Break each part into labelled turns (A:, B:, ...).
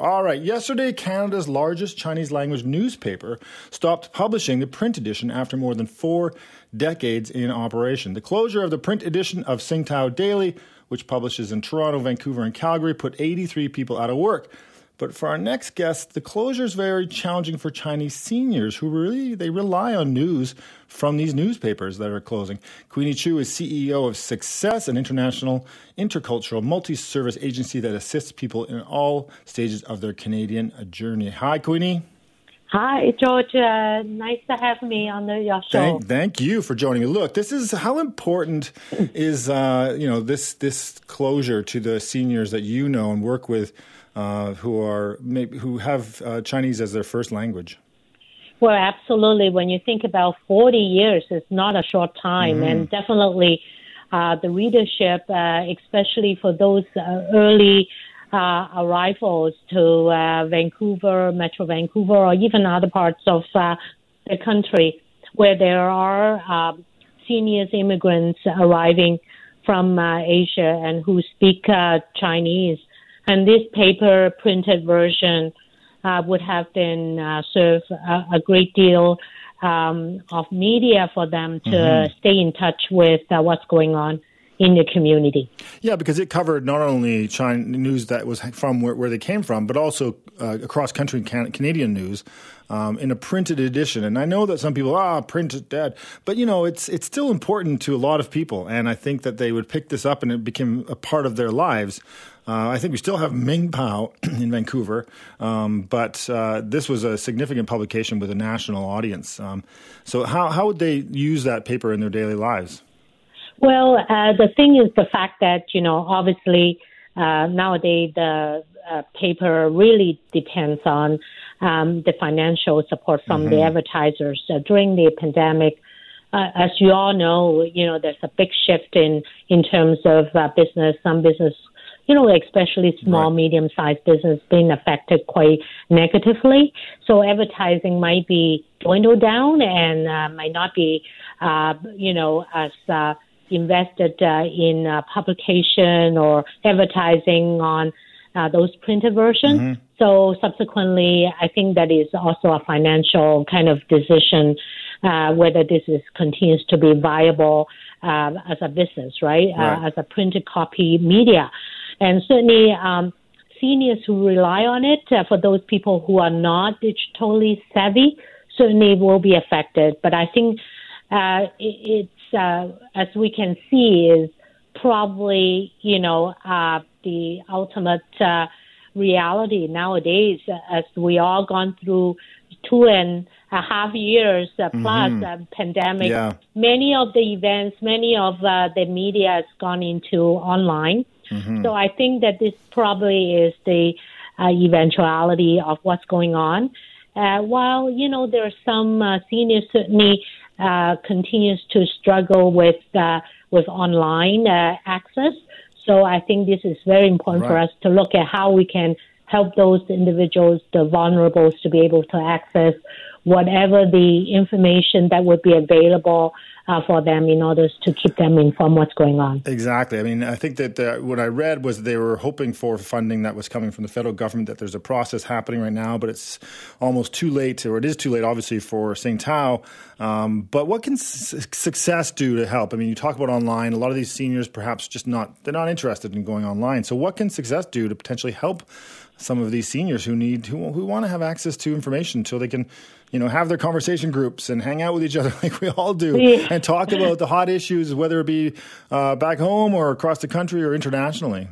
A: All right. Yesterday, Canada's largest Chinese language newspaper stopped publishing the print edition after more than four decades in operation. The closure of the print edition of Sing Tao Daily, which publishes in Toronto, Vancouver, and Calgary, put 83 people out of work. But for our next guest, the closure is very challenging for Chinese seniors who really they rely on news from these newspapers that are closing. Queenie Choo is CEO of Success, an international intercultural multi-service agency that assists people in all stages of their Canadian journey. Hi, Queenie.
B: Hi, George. Uh, nice to have me on the, your show.
A: Thank, thank, you for joining me. Look, this is how important is uh, you know this this closure to the seniors that you know and work with uh, who are maybe, who have uh, Chinese as their first language.
B: Well, absolutely. When you think about 40 years, it's not a short time, mm and definitely uh, the readership, uh, especially for those uh, early uh, arrivals to Vancouver, Metro Vancouver, or even other parts of the country where there are um, seniors immigrants arriving from Asia and who speak Chinese and this paper printed version uh, would have been uh, serve a, a, great deal um, of media for them to mm-hmm. stay in touch with uh, what's going on in the community.
A: Yeah, because it covered not only China news that was from where, where they came from, but also uh, across country can- Canadian news um, in a printed edition. And I know that some people, ah, print is dead, but you know, it's it's still important to a lot of people, and I think that they would pick this up and it became a part of their lives. Uh, I think we still have Ming Pao in Vancouver, um, but uh, this was a significant publication with a national audience. Um, so, how, how would they use that paper in their daily lives?
B: Well, uh, the thing is the fact that, you know, obviously uh, nowadays the uh, paper really depends on um, the financial support from mm-hmm. the advertisers. Uh, during the pandemic, as you all know, you know, there's a big shift in, in terms of business. Some business you know, especially small, right. medium sized business being affected quite negatively. So advertising might be dwindled down and uh, might not be, uh, you know, as uh, invested uh, in uh, publication or advertising on uh, those printed versions. Mm-hmm. So subsequently, I think that is also a financial kind of decision uh, whether this is continues to be viable uh, as a business, right? Uh, right. Uh, as a printed copy media. And certainly, um, seniors who rely on it, uh, for those people who are not digitally savvy, certainly will be affected. But I think uh, it, it's, uh, as we can see, is probably, you know, uh, the ultimate uh, reality nowadays as we all gone through two and a half years uh, plus mm-hmm. pandemic. Yeah. Many of the events, many of uh, the media has gone into online. Mm-hmm. So I think that this probably is the uh, eventuality of what's going on. Uh, while you know there are some uh, seniors certainly uh, continues to struggle with uh, with online uh, access. So I think this is very important right. for us to look at how we can help those individuals, the vulnerables, to be able to access whatever the information that would be available uh, for them in order to keep them informed what's going on.
A: Exactly. I mean, I think that uh, what I read was they were hoping for funding that was coming from the federal government. That there's a process happening right now, but it's almost too late, or it is too late, obviously, for Sing Tao. Um, but what can success do to help? I mean, you talk about online. A lot of these seniors, perhaps, just not they're not interested in going online. So, what can success do to potentially help some of these seniors who need who, who want to have access to information so they can you know, have their conversation groups and hang out with each other like we all do yeah. and talk about the hot issues, whether it be uh, back home or across the country or internationally?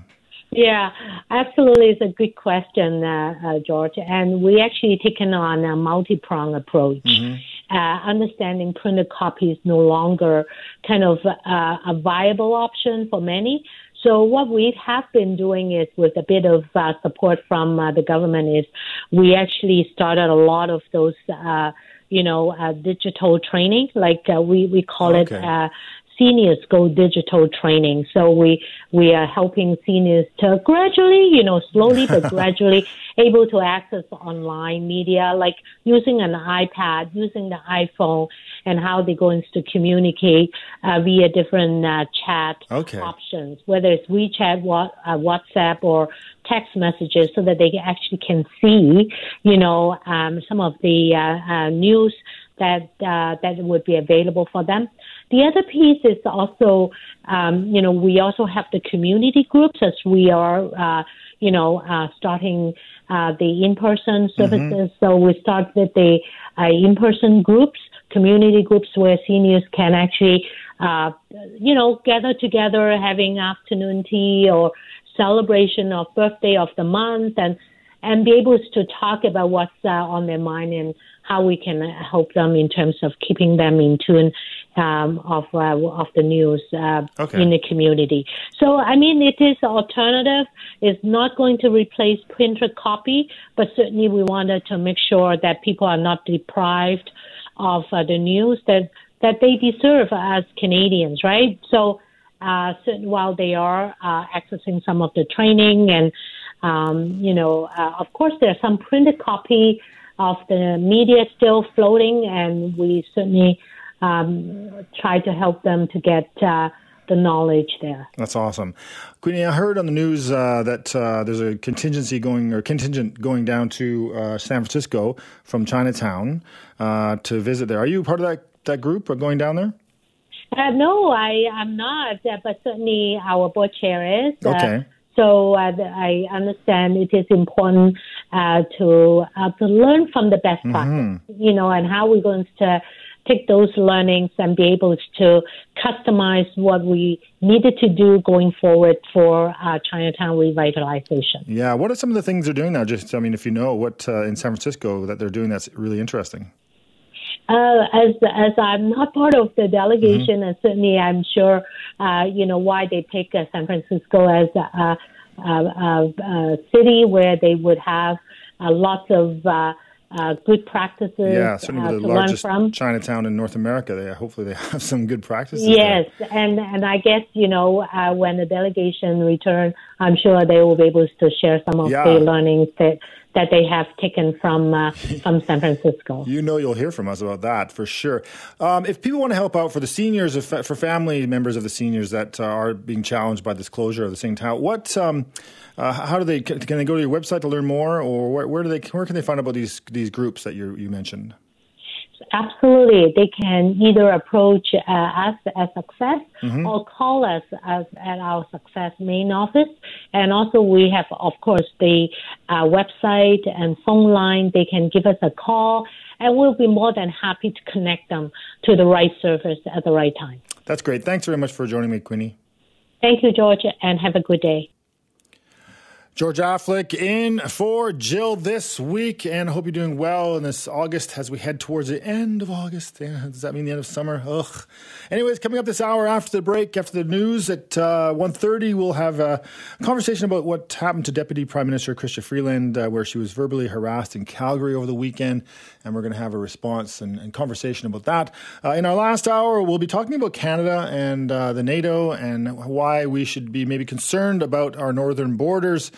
B: Yeah, absolutely. It's a good question, uh, uh, George. And we actually taken on a multi-pronged approach. Mm-hmm. Uh, understanding printed copy is no longer kind of uh, a viable option for many. So what we have been doing is with a bit of uh, support from uh, the government is we actually started a lot of those, uh, you know, uh, digital training, like uh, we, we call okay. it uh, seniors go digital training. So we we are helping seniors to gradually, you know, slowly but gradually able to access online media, like using an iPad, using the iPhone, and how they're going to communicate uh, via different uh, chat
A: okay.
B: options, whether it's WeChat, what, uh, WhatsApp, or text messages, so that they actually can see, you know, um, some of the uh, uh, news that uh, that would be available for them. The other piece is also, um, you know, we also have the community groups as we are, uh, you know, uh, starting uh, the in-person mm-hmm. services. Mm-hmm. So we start with the uh, in-person groups, community groups where seniors can actually, uh, you know, gather together, having afternoon tea or celebration of birthday of the month, and and be able to talk about what's uh, on their mind and how we can help them in terms of keeping them in tune um, of uh, of the news uh, okay. in the community. So I mean, it is alternative. It's not going to replace printed copy, but certainly we wanted to make sure that people are not deprived of uh, the news that that they deserve as Canadians, right? So. Uh, while they are uh, accessing some of the training and um, you know, uh, of course, there's some printed copy of the media still floating, and we certainly um, try to help them to get uh, the knowledge there.
A: That's awesome, Queenie. I heard on the news uh, that uh, there's a contingency going or contingent going down to uh, San Francisco from Chinatown uh, to visit there. Are you part of that that group or going down there?
B: Uh, no, I am not, but certainly our board chair is.
A: Okay.
B: So uh, I understand it is important uh, to uh, to learn from the best practice, mm-hmm. you know, and how we're going to take those learnings and be able to customize what we needed to do going forward for uh, Chinatown revitalization.
A: Yeah, what are some of the things they're doing now? Just, I mean, if you know what uh, in San Francisco that they're doing that's really interesting.
B: Uh, as as I'm not part of the delegation, mm-hmm. and certainly I'm sure uh, you know why they pick uh, San Francisco as a, a, a, a, city where they would have uh, lots of uh, uh, good practices.
A: Yeah, certainly
B: uh,
A: the largest Chinatown in North America. They hopefully they have some good practices.
B: Yes,
A: there.
B: and and I guess you know uh, when the delegation return, I'm sure they will be able to share some of yeah. the learnings that that they have taken from uh, from San Francisco.
A: You know, you'll hear from us about that for sure. Um, if people want to help out for the seniors, for family members of the seniors that uh, are being challenged by this closure of the Sing Tao, what, um, uh, how do they can they go to your website to learn more, or where, where do they where can they find about these these groups that you you mentioned?
B: Absolutely. They can either approach uh, us at Success mm-hmm. or call us as, at our Success main office. And also, we have, of course, the uh, website and phone line. They can give us a call, and we'll be more than happy to connect them to the right service at the right time.
A: That's great. Thanks very much for joining me, Queenie.
B: Thank you, George, and have a good day.
A: George Affleck in for Jill this week, and hope you're doing well in this August as we head towards the end of August. Yeah, does that mean the end of summer? Ugh. Anyways, coming up this hour after the break, after the news at uh, 1.30, we'll have a conversation about what happened to Deputy Prime Minister Chrystia Freeland, uh, where she was verbally harassed in Calgary over the weekend, and we're going to have a response and, and conversation about that. Uh, in our last hour, we'll be talking about Canada and uh, the NATO and why we should be maybe concerned about our northern borders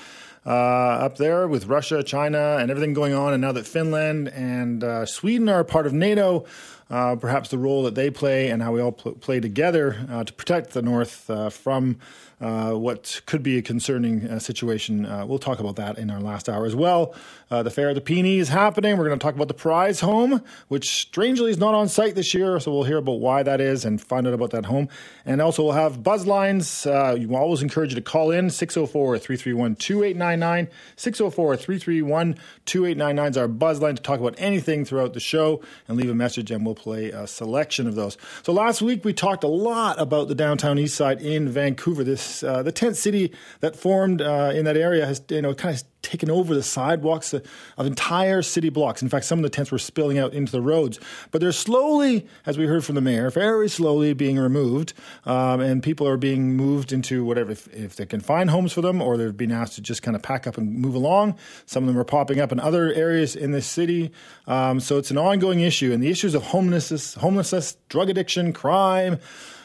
A: uh, up there with Russia, China, and everything going on. And now that Finland and uh, Sweden are part of NATO, uh, perhaps the role that they play and how we all pl- play together uh, to protect the North uh, from uh, what could be a concerning uh, situation. Uh, we'll talk about that in our last hour as well. Uh, the Fair of the PNE is happening. We're going to talk about the prize home, which strangely is not on site this year. So we'll hear about why that is and find out about that home. And also, we'll have buzz lines. Uh, you always encourage you to call in 604 331 2899. 604 331 2899 is our buzz line to talk about anything throughout the show and leave a message, and we'll play a selection of those. So last week, we talked a lot about the downtown east side in Vancouver. This uh, the tent city that formed uh, in that area has you know kind of taken over the sidewalks of entire city blocks. In fact, some of the tents were spilling out into the roads. But they're slowly, as we heard from the mayor, very slowly being removed, um, and people are being moved into whatever, if, if, they can find homes for them, or they've been asked to just kind of pack up and move along. Some of them are popping up in other areas in the city. Um, so it's an ongoing issue, and the issues of homelessness, homelessness, drug addiction, crime.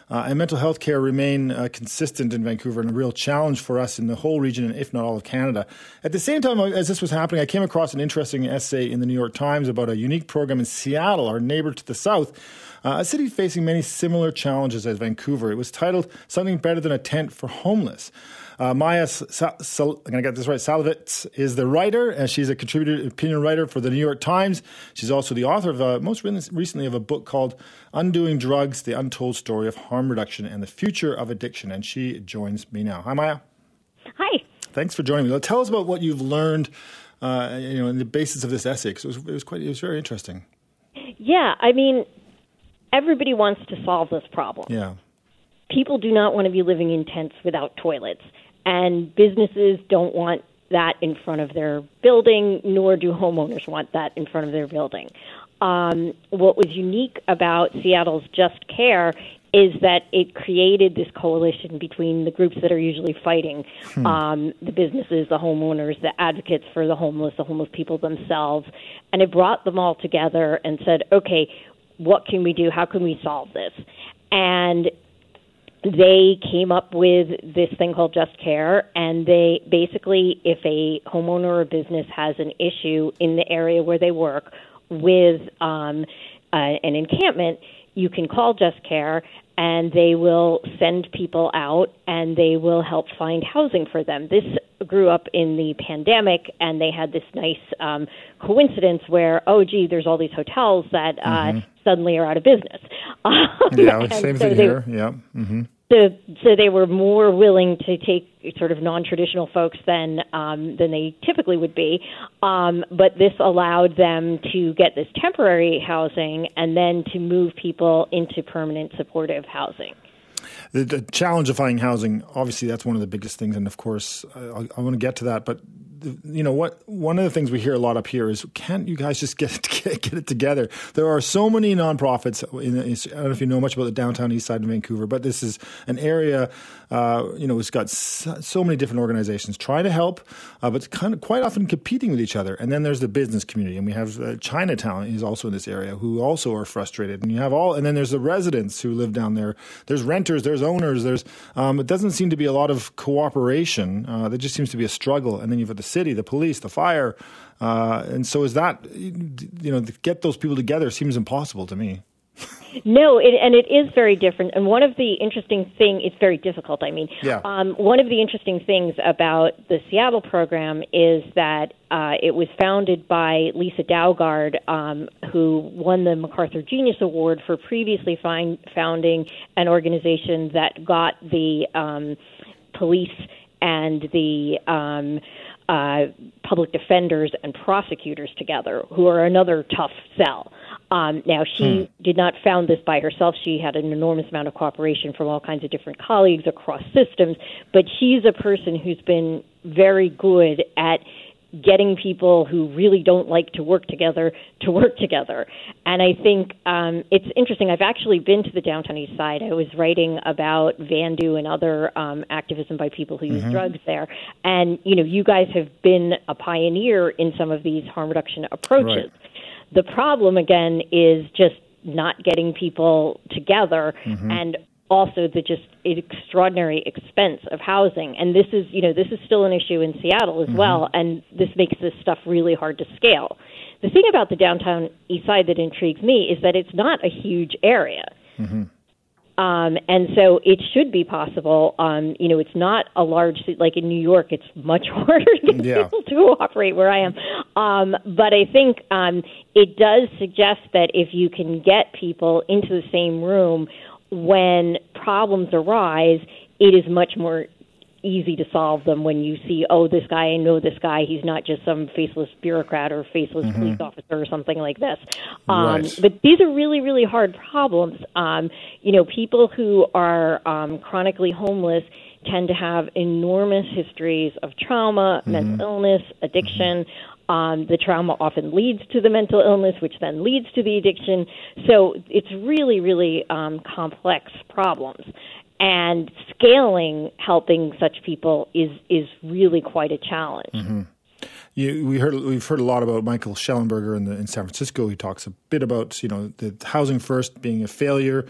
A: Uh, and mental health care remain uh, consistent in Vancouver and a real challenge for us in the whole region, and if not all of Canada. At the same time, as this was happening, I came across an interesting essay in the New York Times about a unique program in Seattle, our neighbor to the south, uh, a city facing many similar challenges as Vancouver. It was titled Something Better Than a Tent for Homeless. Uh, Maia, Sa- I'm going to get this right, Szalavitz is the writer, and she's a contributor, opinion writer for the New York Times. She's also the author of, uh, most recently, of a book called Undoing Drugs, The Untold Story of Harm Reduction and the Future of Addiction. And she joins me now. Hi, Maia.
B: Hi.
A: Thanks for joining me. Tell us about what you've learned, uh, you know, in the basis of this essay, because it was, it was quite, it was very interesting.
C: Yeah, I mean, everybody wants to solve this problem.
A: Yeah.
C: People do not want to be living in tents without toilets and businesses don't want that in front of their building, nor do homeowners want that in front of their building. Um, what was unique about Seattle's Just Care is that it created this coalition between the groups that are usually fighting hmm. um, the businesses, the homeowners, the advocates for the homeless, the homeless people themselves. And it brought them all together and said, okay, what can we do? How can we solve this? And they came up with this thing called Just Care, and they basically, if a homeowner or business has an issue in the area where they work with um, uh, an encampment, you can call Just Care, and they will send people out and they will help find housing for them. This grew up in the pandemic, and they had this nice um, coincidence where, oh, gee, there's all these hotels that uh, mm-hmm. suddenly are out of business.
A: yeah, same so thing they, here. Yeah. Mm-hmm.
C: So, so they were more willing to take sort of non-traditional folks than um, than they typically would be, um, but this allowed them to get this temporary housing and then to move people into permanent supportive housing.
A: The, the challenge of finding housing, obviously, that's one of the biggest things, and of course, I, I want to get to that. But you know what one of the things we hear a lot up here is can't you guys just get it, get, get it together? There are so many nonprofits in, i don't know if you know much about the downtown east side of vancouver but this is an area uh, you know it's got so, so, many different organizations trying to help uh, but kind of quite often competing with each other. And then there's the business community and we have uh, chinatown is also in this area who also are frustrated. And you have all and then there's the residents who live down there. There's renters there's owners there's um, it doesn't seem to be a lot of cooperation uh, there just seems to be a struggle. And then you've got the city, the police, the fire. Uh, and so is that, you know, get those people together seems impossible to me.
C: No, it, and it is very different. And one of the interesting thing, it's very difficult. I mean,
A: yeah.
C: um, one of the interesting things about the Seattle program is that uh, it was founded by Lisa Daugaard, um, who won the MacArthur Genius Award for previously find, founding an organization that got the um, police and the um, uh, public defenders and prosecutors together, who are another tough sell. Um, now, she hmm. did not found this by herself. She had an enormous amount of cooperation from all kinds of different colleagues across systems, but she's a person who's been very good at getting people who really don't like to work together to work together. And I think um, it's interesting. I've actually been to the downtown east side. I was writing about Vandu and other um, activism by people who use mm-hmm. drugs there. And, you know, you guys have been a pioneer in some of these harm reduction approaches. Right. The problem, again, is just not getting people together mm-hmm. and also the just extraordinary expense of housing. And this is, you know, this is still an issue in Seattle as mm-hmm. well, and this makes this stuff really hard to scale. The thing about the downtown east side that intrigues me is that it's not a huge area. Mm-hmm. Um, and so it should be possible. Um, you know, it's not a large city like in New York. It's much harder to get yeah. people to operate where I am. Um, but I think um, it does suggest that if you can get people into the same room when problems arise, it is much more easy to solve them when you see, oh, this guy, I know this guy. He's not just some faceless bureaucrat or faceless mm-hmm. police officer or something like this. Um, right. But these are really, really hard problems. Um, you know, people who are um, chronically homeless tend to have enormous histories of trauma, mm-hmm. mental illness, addiction. Mm-hmm. Um, the trauma often leads to the mental illness, which then leads to the addiction. So it's really, really um, complex problems. And scaling helping such people is is really quite a challenge.
A: Mm-hmm. You, we heard we've heard a lot about Michael Shellenberger in, the, in San Francisco. He talks a bit about you know the housing first being a failure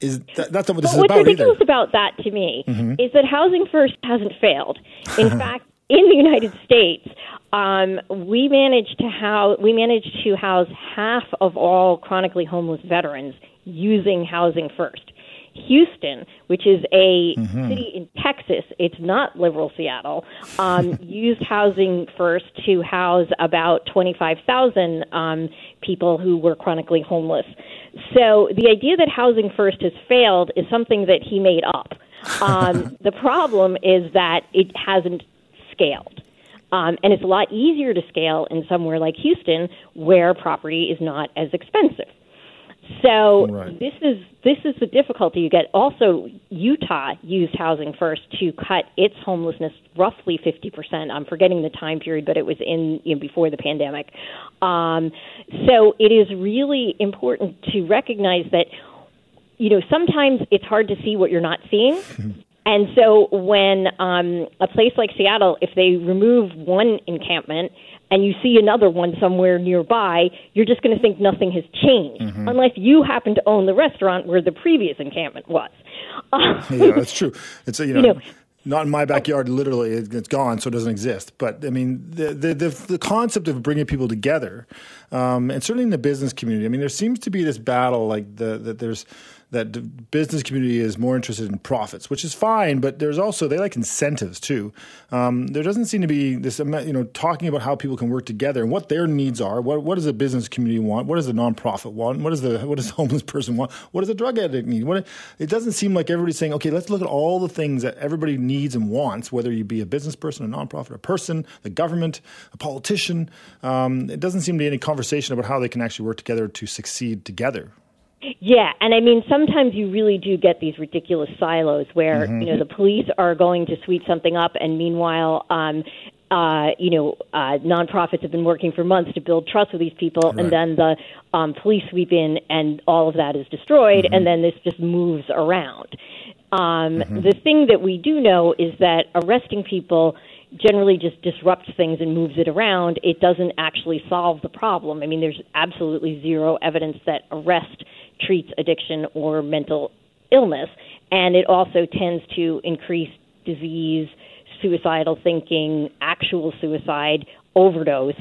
A: is that, that's not what this
C: but
A: is
C: what's
A: about
C: ridiculous
A: either.
C: about that to me is that Housing First hasn't failed. In fact, in the United States, um, we managed to house we managed to house half of all chronically homeless veterans using Housing First. Houston, which is a city in Texas, it's not liberal Seattle, um, used Housing First to house about 25,000 um, people who were chronically homeless. So the idea that Housing First has failed is something that he made up. Um, the problem is that it hasn't scaled. Um, and it's a lot easier to scale in somewhere like Houston where property is not as expensive. So
A: Right.
C: this is this is the difficulty you get. Also, Utah used housing first to cut its homelessness roughly fifty percent. I'm forgetting the time period, but it was in you know, before the pandemic. Um, so it is really important to recognize that you know sometimes it's hard to see what you're not seeing. And so when um, a place like Seattle, if they remove one encampment and you see another one somewhere nearby, you're just going to think nothing has changed, unless you happen to own the restaurant where the previous encampment was.
A: yeah, that's true. It's you know,
C: You know-
A: not in my backyard. Literally, it- it's gone, so it doesn't exist. But I mean, the the the, the concept of bringing people together, um, and certainly in the business community. I mean, there seems to be this battle, like the that there's that the business community is more interested in profits, which is fine. But there's also they like incentives too. Um, there doesn't seem to be this, you know, talking about how people can work together and what their needs are. What what does the business community want? What does the nonprofit want? What does the what does the homeless person want? What does the drug addict need? What it doesn't seem like everybody's saying, okay, let's look at all the things that everybody needs and wants, whether you be a business person, a nonprofit, a person, the government, a politician. Um, it doesn't seem to be any conversation about how they can actually work together to succeed together.
C: Yeah, and I mean sometimes you really do get these ridiculous silos where you know the police are going to sweep something up, and meanwhile, um, uh, you know, uh, nonprofits have been working for months to build trust with these people,
A: Right.
C: and then the um, police sweep in, and all of that is destroyed, and then this just moves around. Um, The thing that we do know is that arresting people generally just disrupts things and moves it around. It doesn't actually solve the problem. I mean, there's absolutely zero evidence that arrest treats addiction or mental illness, and it also tends to increase disease, suicidal thinking, actual suicide, overdose.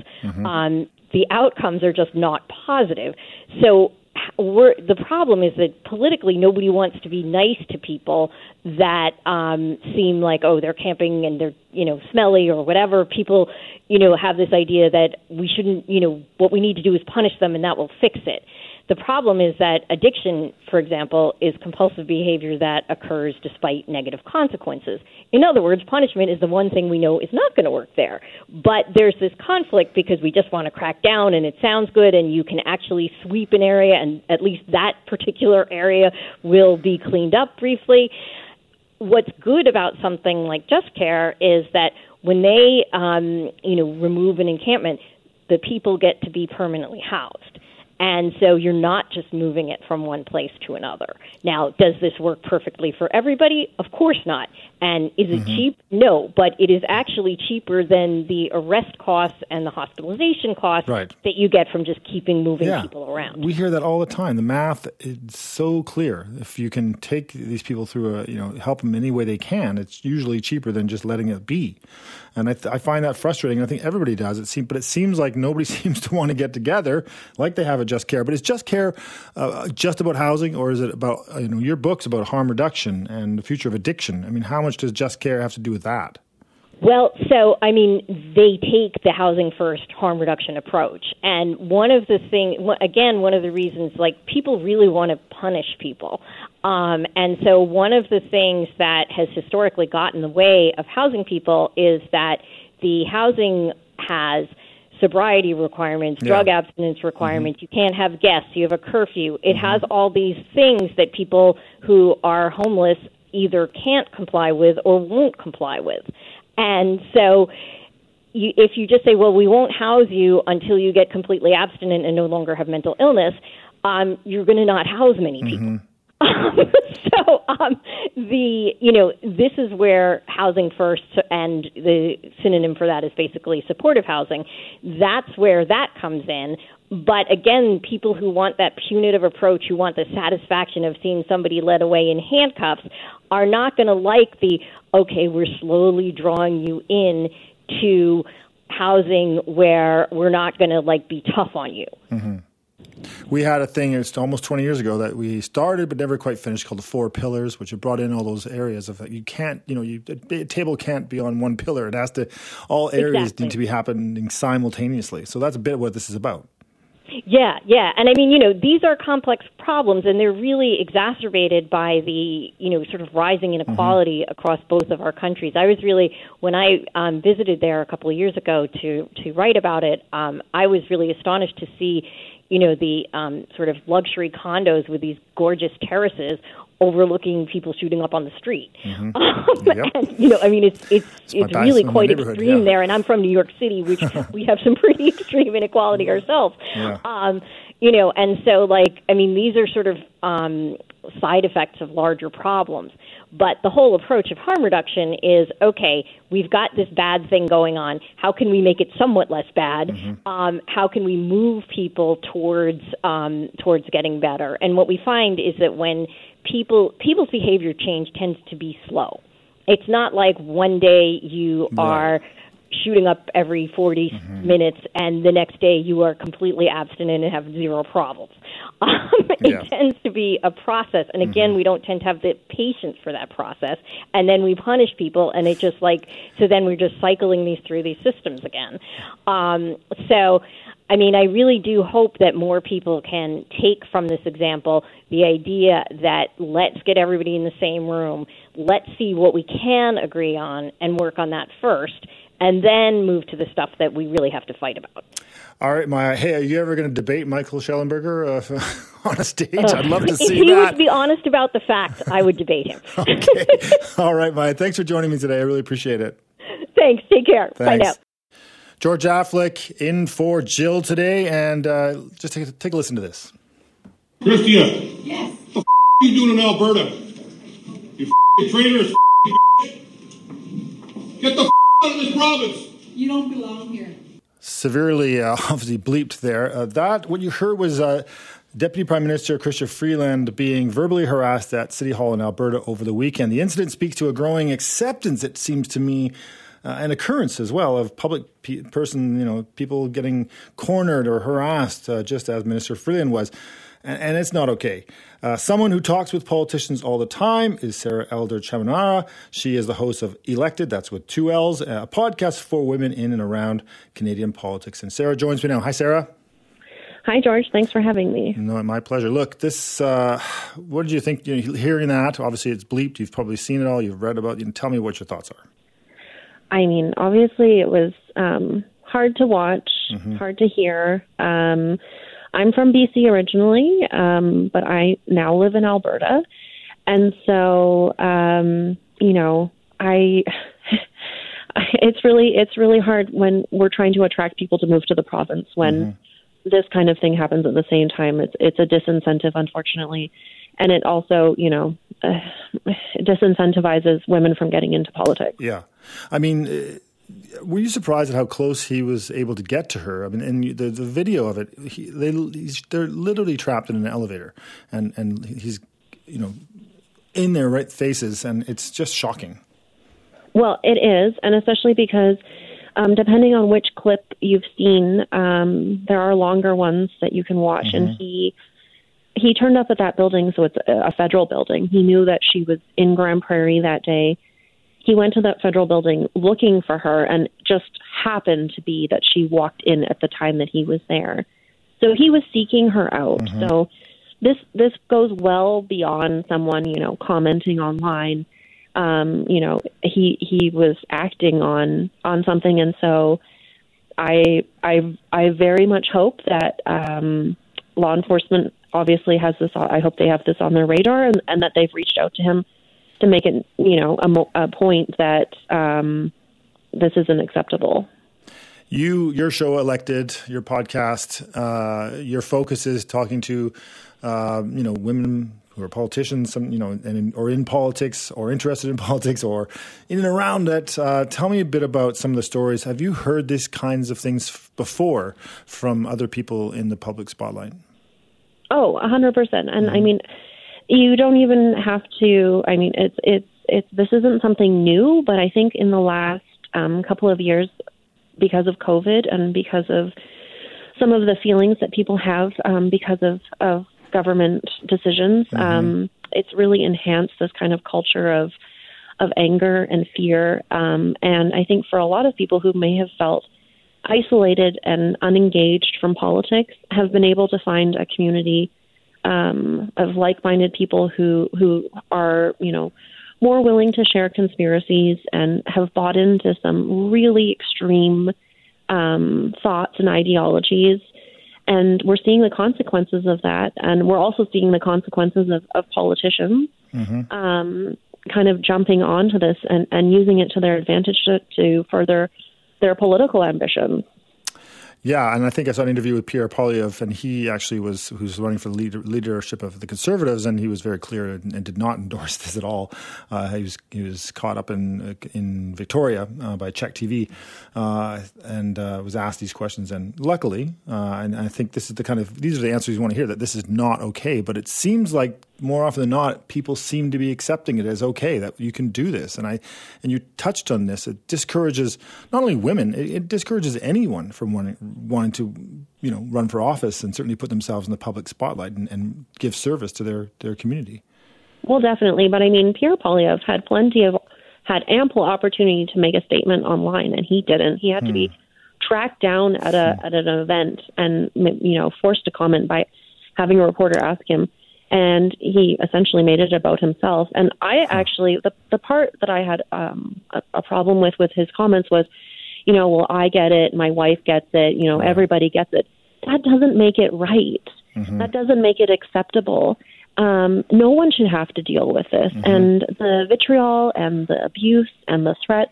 C: Um, the outcomes are just not positive. So we're, the problem is that politically nobody wants to be nice to people that um, seem like oh they're camping and they're you know smelly or whatever. People you know have this idea that we shouldn't you know what we need to do is punish them and that will fix it. The problem is that addiction, for example, is compulsive behavior that occurs despite negative consequences. In other words, punishment is the one thing we know is not going to work there. But there's this conflict because we just want to crack down and it sounds good and you can actually sweep an area and at least that particular area will be cleaned up briefly. What's good about something like Just Care is that when they, um, you know, remove an encampment, the people get to be permanently housed. And so you're not just moving it from one place to another. Now, does this work perfectly for everybody? Of course not. And is it cheap? No, but it is actually cheaper than the arrest costs and the hospitalization costs
A: Right.
C: that you get from just keeping moving
A: Yeah.
C: people around.
A: We hear that all the time. The math is so clear. If you can take these people through a, you know, help them any way they can, it's usually cheaper than just letting it be. And I, th- I find that frustrating. I think everybody does. It seems, but it seems like nobody seems to want to get together like they have at Just Care. But is Just Care uh, just about housing, or is it about you know your books about harm reduction and the future of addiction? I mean, how much does Just Care have to do with that?
C: Well, so I mean, they take the housing first harm reduction approach, and one of the thing, again, one of the reasons, like people really want to punish people, um, and so one of the things that has historically got in the way of housing people is that the housing has sobriety requirements,
A: Yeah.
C: drug abstinence requirements. You can't have guests. You have a curfew. It has all these things that people who are homeless either can't comply with or won't comply with. And so you, if you just say, well, we won't house you until you get completely abstinent and no longer have mental illness, um, you're going to not house many people. so um, the you know this is where housing first and the synonym for that is basically supportive housing. That's where that comes in. But again, people who want that punitive approach, who want the satisfaction of seeing somebody led away in handcuffs, are not going to like the okay, we're slowly drawing you in to housing where we're not going to like be tough on you.
A: Mm-hmm we had a thing it's almost 20 years ago that we started but never quite finished called the four pillars which brought in all those areas of you can't you know you, a table can't be on one pillar it has to all areas exactly. need to be happening simultaneously so that's a bit what this is about
C: yeah, yeah. And I mean, you know, these are complex problems and they're really exacerbated by the, you know, sort of rising inequality mm-hmm. across both of our countries. I was really when I um visited there a couple of years ago to to write about it, um I was really astonished to see you know the um, sort of luxury condos with these gorgeous terraces overlooking people shooting up on the street. Mm-hmm. Um, yep. And you know, I mean, it's it's it's, it's really quite extreme yeah. there. And I'm from New York City, which we have some pretty extreme inequality ourselves. Yeah. Um, you know, and so like, I mean, these are sort of um, side effects of larger problems. But the whole approach of harm reduction is okay, we've got this bad thing going on. How can we make it somewhat less bad? Mm-hmm. Um, how can we move people towards um, towards getting better? And what we find is that when people people's behavior change tends to be slow. It's not like one day you are shooting up every 40 mm-hmm. minutes and the next day you are completely abstinent and have zero problems. Um, it yeah. tends to be a process. And again, mm-hmm. we don't tend to have the patience for that process. And then we punish people and it just like, so then we're just cycling these through these systems again. Um, so, I mean, I really do hope that more people can take from this example the idea that let's get everybody in the same room, let's see what we can agree on and work on that first and then move to the stuff that we really have to fight about.
A: All right, Maia. Hey, are you ever going to debate Michael Shellenberger uh, on a stage? Uh, I'd love to see
C: if he
A: that.
C: would be honest about the facts, I would debate him.
A: okay. All right, Maia. Thanks for joining me today. I really appreciate it.
C: Thanks. Take care. Thanks. Bye now.
A: George Affleck in for Jill today, and uh, just take, take a listen to this.
D: Chrystia. Yes. What the f- are you doing in Alberta? You f- traitorous. Get the f- out of this province.
E: You don't belong here.
A: Severely, uh, obviously bleeped there. Uh, that what you heard was uh, Deputy Prime Minister Chrystia Freeland being verbally harassed at City Hall in Alberta over the weekend. The incident speaks to a growing acceptance, it seems to me, uh, an occurrence as well of public pe- person, you know, people getting cornered or harassed, uh, just as Minister Freeland was and, and it's not okay. Uh, someone who talks with politicians all the time is Sarah Elder Chamanara. She is the host of Elected, that's with two L's, a podcast for women in and around Canadian politics. And Sarah joins me now. Hi, Sarah.
F: Hi, George. Thanks for having me.
A: No, my pleasure. Look, this. Uh, what did you think? You know, hearing that, obviously, it's bleeped. You've probably seen it all. You've read about. it. tell me what your thoughts are.
F: I mean, obviously, it was um, hard to watch, mm-hmm. hard to hear. Um, I'm from BC originally, um, but I now live in Alberta. And so, um, you know, I. it's really it's really hard when we're trying to attract people to move to the province when mm-hmm. this kind of thing happens at the same time it's it's a disincentive unfortunately and it also you know uh, disincentivizes women from getting into politics
A: yeah i mean were you surprised at how close he was able to get to her? I mean, in the, the video of it, he, they they're literally trapped in an elevator, and and he's you know in their right faces, and it's just shocking.
F: Well, it is, and especially because um, depending on which clip you've seen, um, there are longer ones that you can watch, mm-hmm. and he he turned up at that building, so it's a federal building. He knew that she was in Grande Prairie that day he went to that federal building looking for her and just happened to be that she walked in at the time that he was there. So he was seeking her out. Mm-hmm. So this this goes well beyond someone, you know, commenting online. Um, you know, he he was acting on on something and so I I I very much hope that um law enforcement obviously has this I hope they have this on their radar and, and that they've reached out to him to make it, you know, a, a point that um, this isn't acceptable.
A: You, your show, elected your podcast. Uh, your focus is talking to, uh, you know, women who are politicians, some you know, and or in politics, or interested in politics, or in and around it. Uh, tell me a bit about some of the stories. Have you heard these kinds of things f- before from other people in the public spotlight?
F: Oh, a hundred percent. And mm-hmm. I mean, you don't even have to. I mean, it's it's it's this isn't something new, but I think in the last um, couple of years, because of COVID and because of some of the feelings that people have um, because of, of government decisions, mm-hmm. um, it's really enhanced this kind of culture of of anger and fear. Um, and I think for a lot of people who may have felt isolated and unengaged from politics, have been able to find a community um, of like-minded people who who are you know more willing to share conspiracies and have bought into some really extreme um, thoughts and ideologies. And we're seeing the consequences of that. And we're also seeing the consequences of, of politicians mm-hmm. um, kind of jumping onto this and, and using it to their advantage to, to further their political ambitions.
A: Yeah, and I think I saw an interview with Pierre Poilievre, and he actually was who's running for the leader, leadership of the Conservatives, and he was very clear and, and did not endorse this at all. Uh, he was he was caught up in uh, in Victoria uh, by CHEK TV, uh, and uh, was asked these questions. And luckily, uh, and I think this is the kind of these are the answers you want to hear that this is not okay. But it seems like more often than not, people seem to be accepting it as okay that you can do this. And I, and you touched on this. It discourages not only women; it, it discourages anyone from wanting wanting to, you know, run for office and certainly put themselves in the public spotlight and, and give service to their their community.
F: Well, definitely. But I mean, Pierre Poilievre had plenty of had ample opportunity to make a statement online, and he didn't. He had hmm. to be hmm. tracked down at a hmm. at an event and you know forced to comment by having a reporter ask him and he essentially made it about himself. And I actually, the the part that I had um, a, a problem with with his comments was, you know, well, I get it, my wife gets it, you know, everybody gets it. That doesn't make it right. Mm-hmm. That doesn't make it acceptable. Um, no one should have to deal with this. Mm-hmm. And the vitriol and the abuse and the threats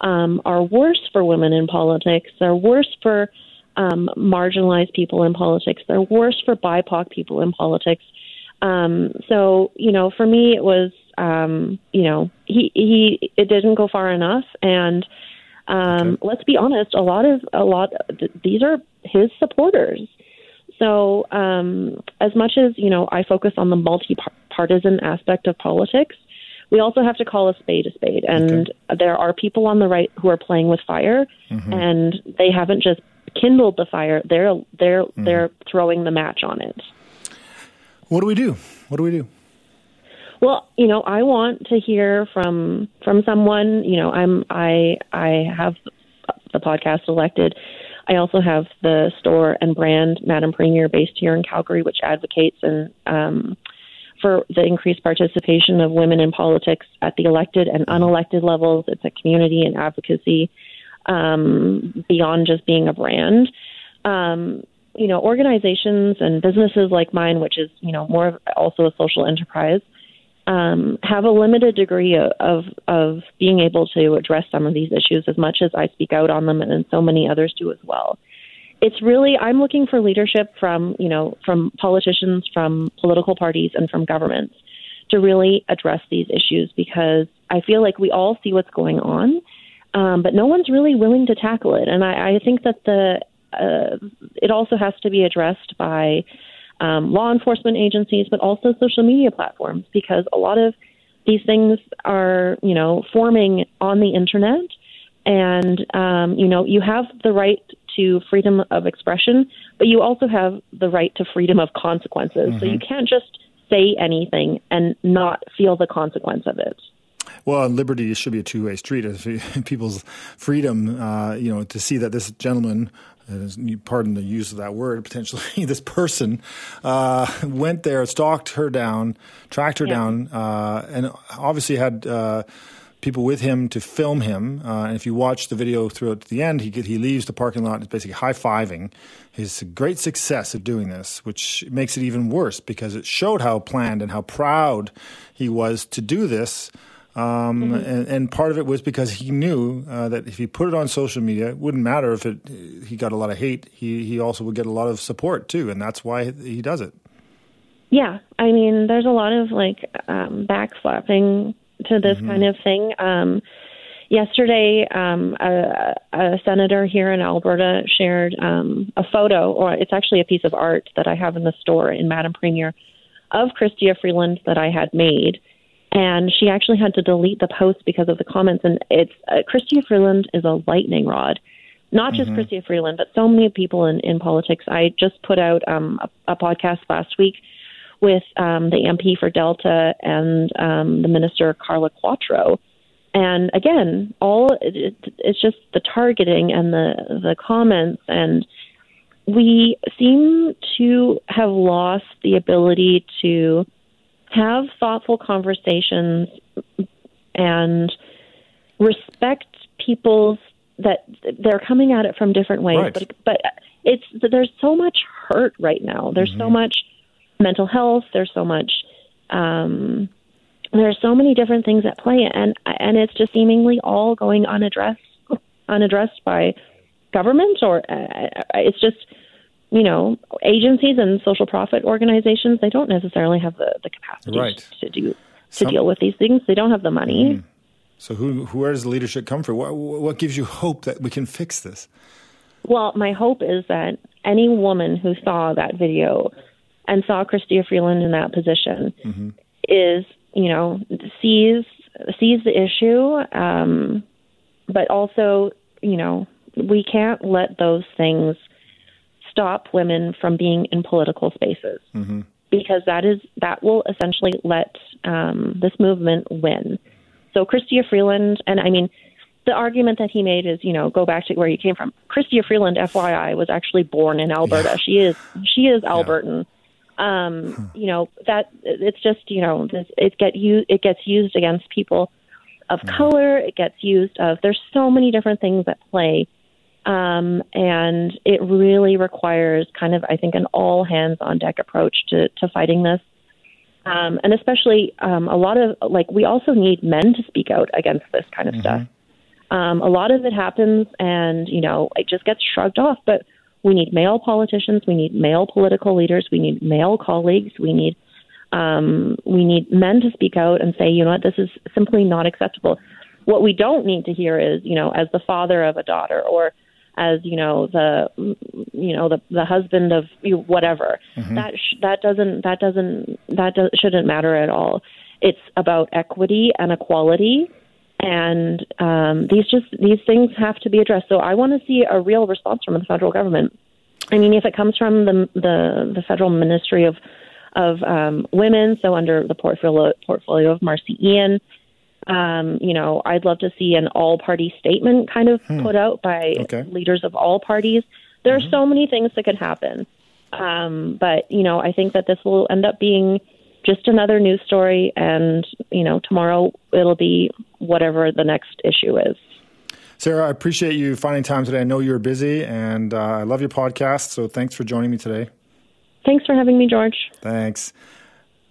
F: um, are worse for women in politics. They're worse for um, marginalized people in politics. They're worse for BIPOC people in politics. Um, so you know, for me, it was um, you know he he it didn't go far enough, and um, okay. let's be honest, a lot of a lot these are his supporters. So um, as much as you know, I focus on the multi-partisan aspect of politics. We also have to call a spade a spade, and okay. there are people on the right who are playing with fire, mm-hmm. and they haven't just kindled the fire; they're they're mm-hmm. they're throwing the match on it.
A: What do we do? What do we do?
F: Well, you know, I want to hear from from someone. You know, I'm I I have the podcast elected. I also have the store and brand Madame Premier based here in Calgary, which advocates and um, for the increased participation of women in politics at the elected and unelected levels. It's a community and advocacy um, beyond just being a brand. Um, you know, organizations and businesses like mine, which is, you know, more of also a social enterprise, um, have a limited degree of, of being able to address some of these issues as much as I speak out on them and so many others do as well. It's really I'm looking for leadership from, you know, from politicians, from political parties and from governments to really address these issues because I feel like we all see what's going on. Um, but no one's really willing to tackle it. And I, I think that the uh, it also has to be addressed by um, law enforcement agencies, but also social media platforms, because a lot of these things are, you know, forming on the internet, and um, you know, you have the right to freedom of expression, but you also have the right to freedom of consequences. Mm-hmm. So you can't just say anything and not feel the consequence of it.
A: Well, liberty should be a two-way street. People's freedom, uh, you know, to see that this gentleman pardon the use of that word, potentially this person uh, went there, stalked her down, tracked her yeah. down, uh, and obviously had uh, people with him to film him. Uh, and if you watch the video throughout to the end, he he leaves the parking lot, and basically high fiving his great success of doing this, which makes it even worse because it showed how planned and how proud he was to do this. Um, mm-hmm. and, and, part of it was because he knew uh, that if he put it on social media, it wouldn't matter if it he got a lot of hate. He he also would get a lot of support too, and that's why he does it.
F: Yeah, I mean, there's a lot of like um, backslapping to this mm-hmm. kind of thing. Um, yesterday, um, a, a, senator here in Alberta shared um, a photo, or it's actually a piece of art that I have in the store in Madame Premier of Chrystia Freeland that I had made. And she actually had to delete the post because of the comments. And it's uh, Chrystia Freeland is a lightning rod not just mm-hmm. Chrystia Freeland, but so many people in, in politics. I just put out um, a, a podcast last week with um, the MP for Delta and um, the minister Carla Qualtrough. And again, all it, it's just the targeting and the the comments, and we seem to have lost the ability to have thoughtful conversations and respect people's that they're coming at it from different ways.
A: Right.
F: But but it's there's so much hurt right now. There's mm-hmm. so much mental health. There's so much. Um, there's so many different things at play, and and it's just seemingly all going unaddressed, unaddressed by government, or uh, it's just you know agencies and social profit organizations. They don't necessarily have the the capacity
A: right.
F: to do to Some, deal with these things. They don't have the money.
A: Mm. So, who, where does the leadership come from? What, what gives you hope that we can fix this?
F: Well, my hope is that any woman who saw that video and saw Chrystia Freeland in that position mm-hmm. is, you know, sees sees the issue, um, but also, you know, we can't let those things stop women from being in political spaces mm-hmm. because that is that will essentially let um, this movement win. So Chrystia Freeland, and I mean, the argument that he made is, you know, go back to where you came from. Chrystia Freeland, FYI, was actually born in Alberta. Yeah. She is she is Albertan. Yeah. Um, you know that it's just you know it get you it gets used against people of mm. color. It gets used of there's so many different things at play, um, and it really requires kind of I think an all hands on deck approach to to fighting this. Um, and especially um, a lot of like we also need men to speak out against this kind of mm-hmm. stuff. Um, a lot of it happens, and you know it just gets shrugged off. But we need male politicians, we need male political leaders, we need male colleagues, we need um, we need men to speak out and say, you know what, this is simply not acceptable. What we don't need to hear is, you know, as the father of a daughter or as you know the you know the the husband of whatever. Mm-hmm. that sh- that doesn't that doesn't that do- shouldn't matter at all. It's about equity and equality. And um, these just these things have to be addressed. So i want to see a real response from the federal government. I mean if it comes from the the, the federal ministry of of um, women so under the portfolio portfolio of Marci Ien um, you know, I'd love to see an all party statement kind of hmm. put out by okay. leaders of all parties. There mm-hmm. are so many things that could happen. Um, but, you know, I think that this will end up being just another news story. And, you know, tomorrow it'll be whatever the next issue is.
A: Sarah, I appreciate you finding time today. I know you're busy and uh, I love your podcast. So thanks for joining me today.
F: Thanks for having me, George.
A: Thanks.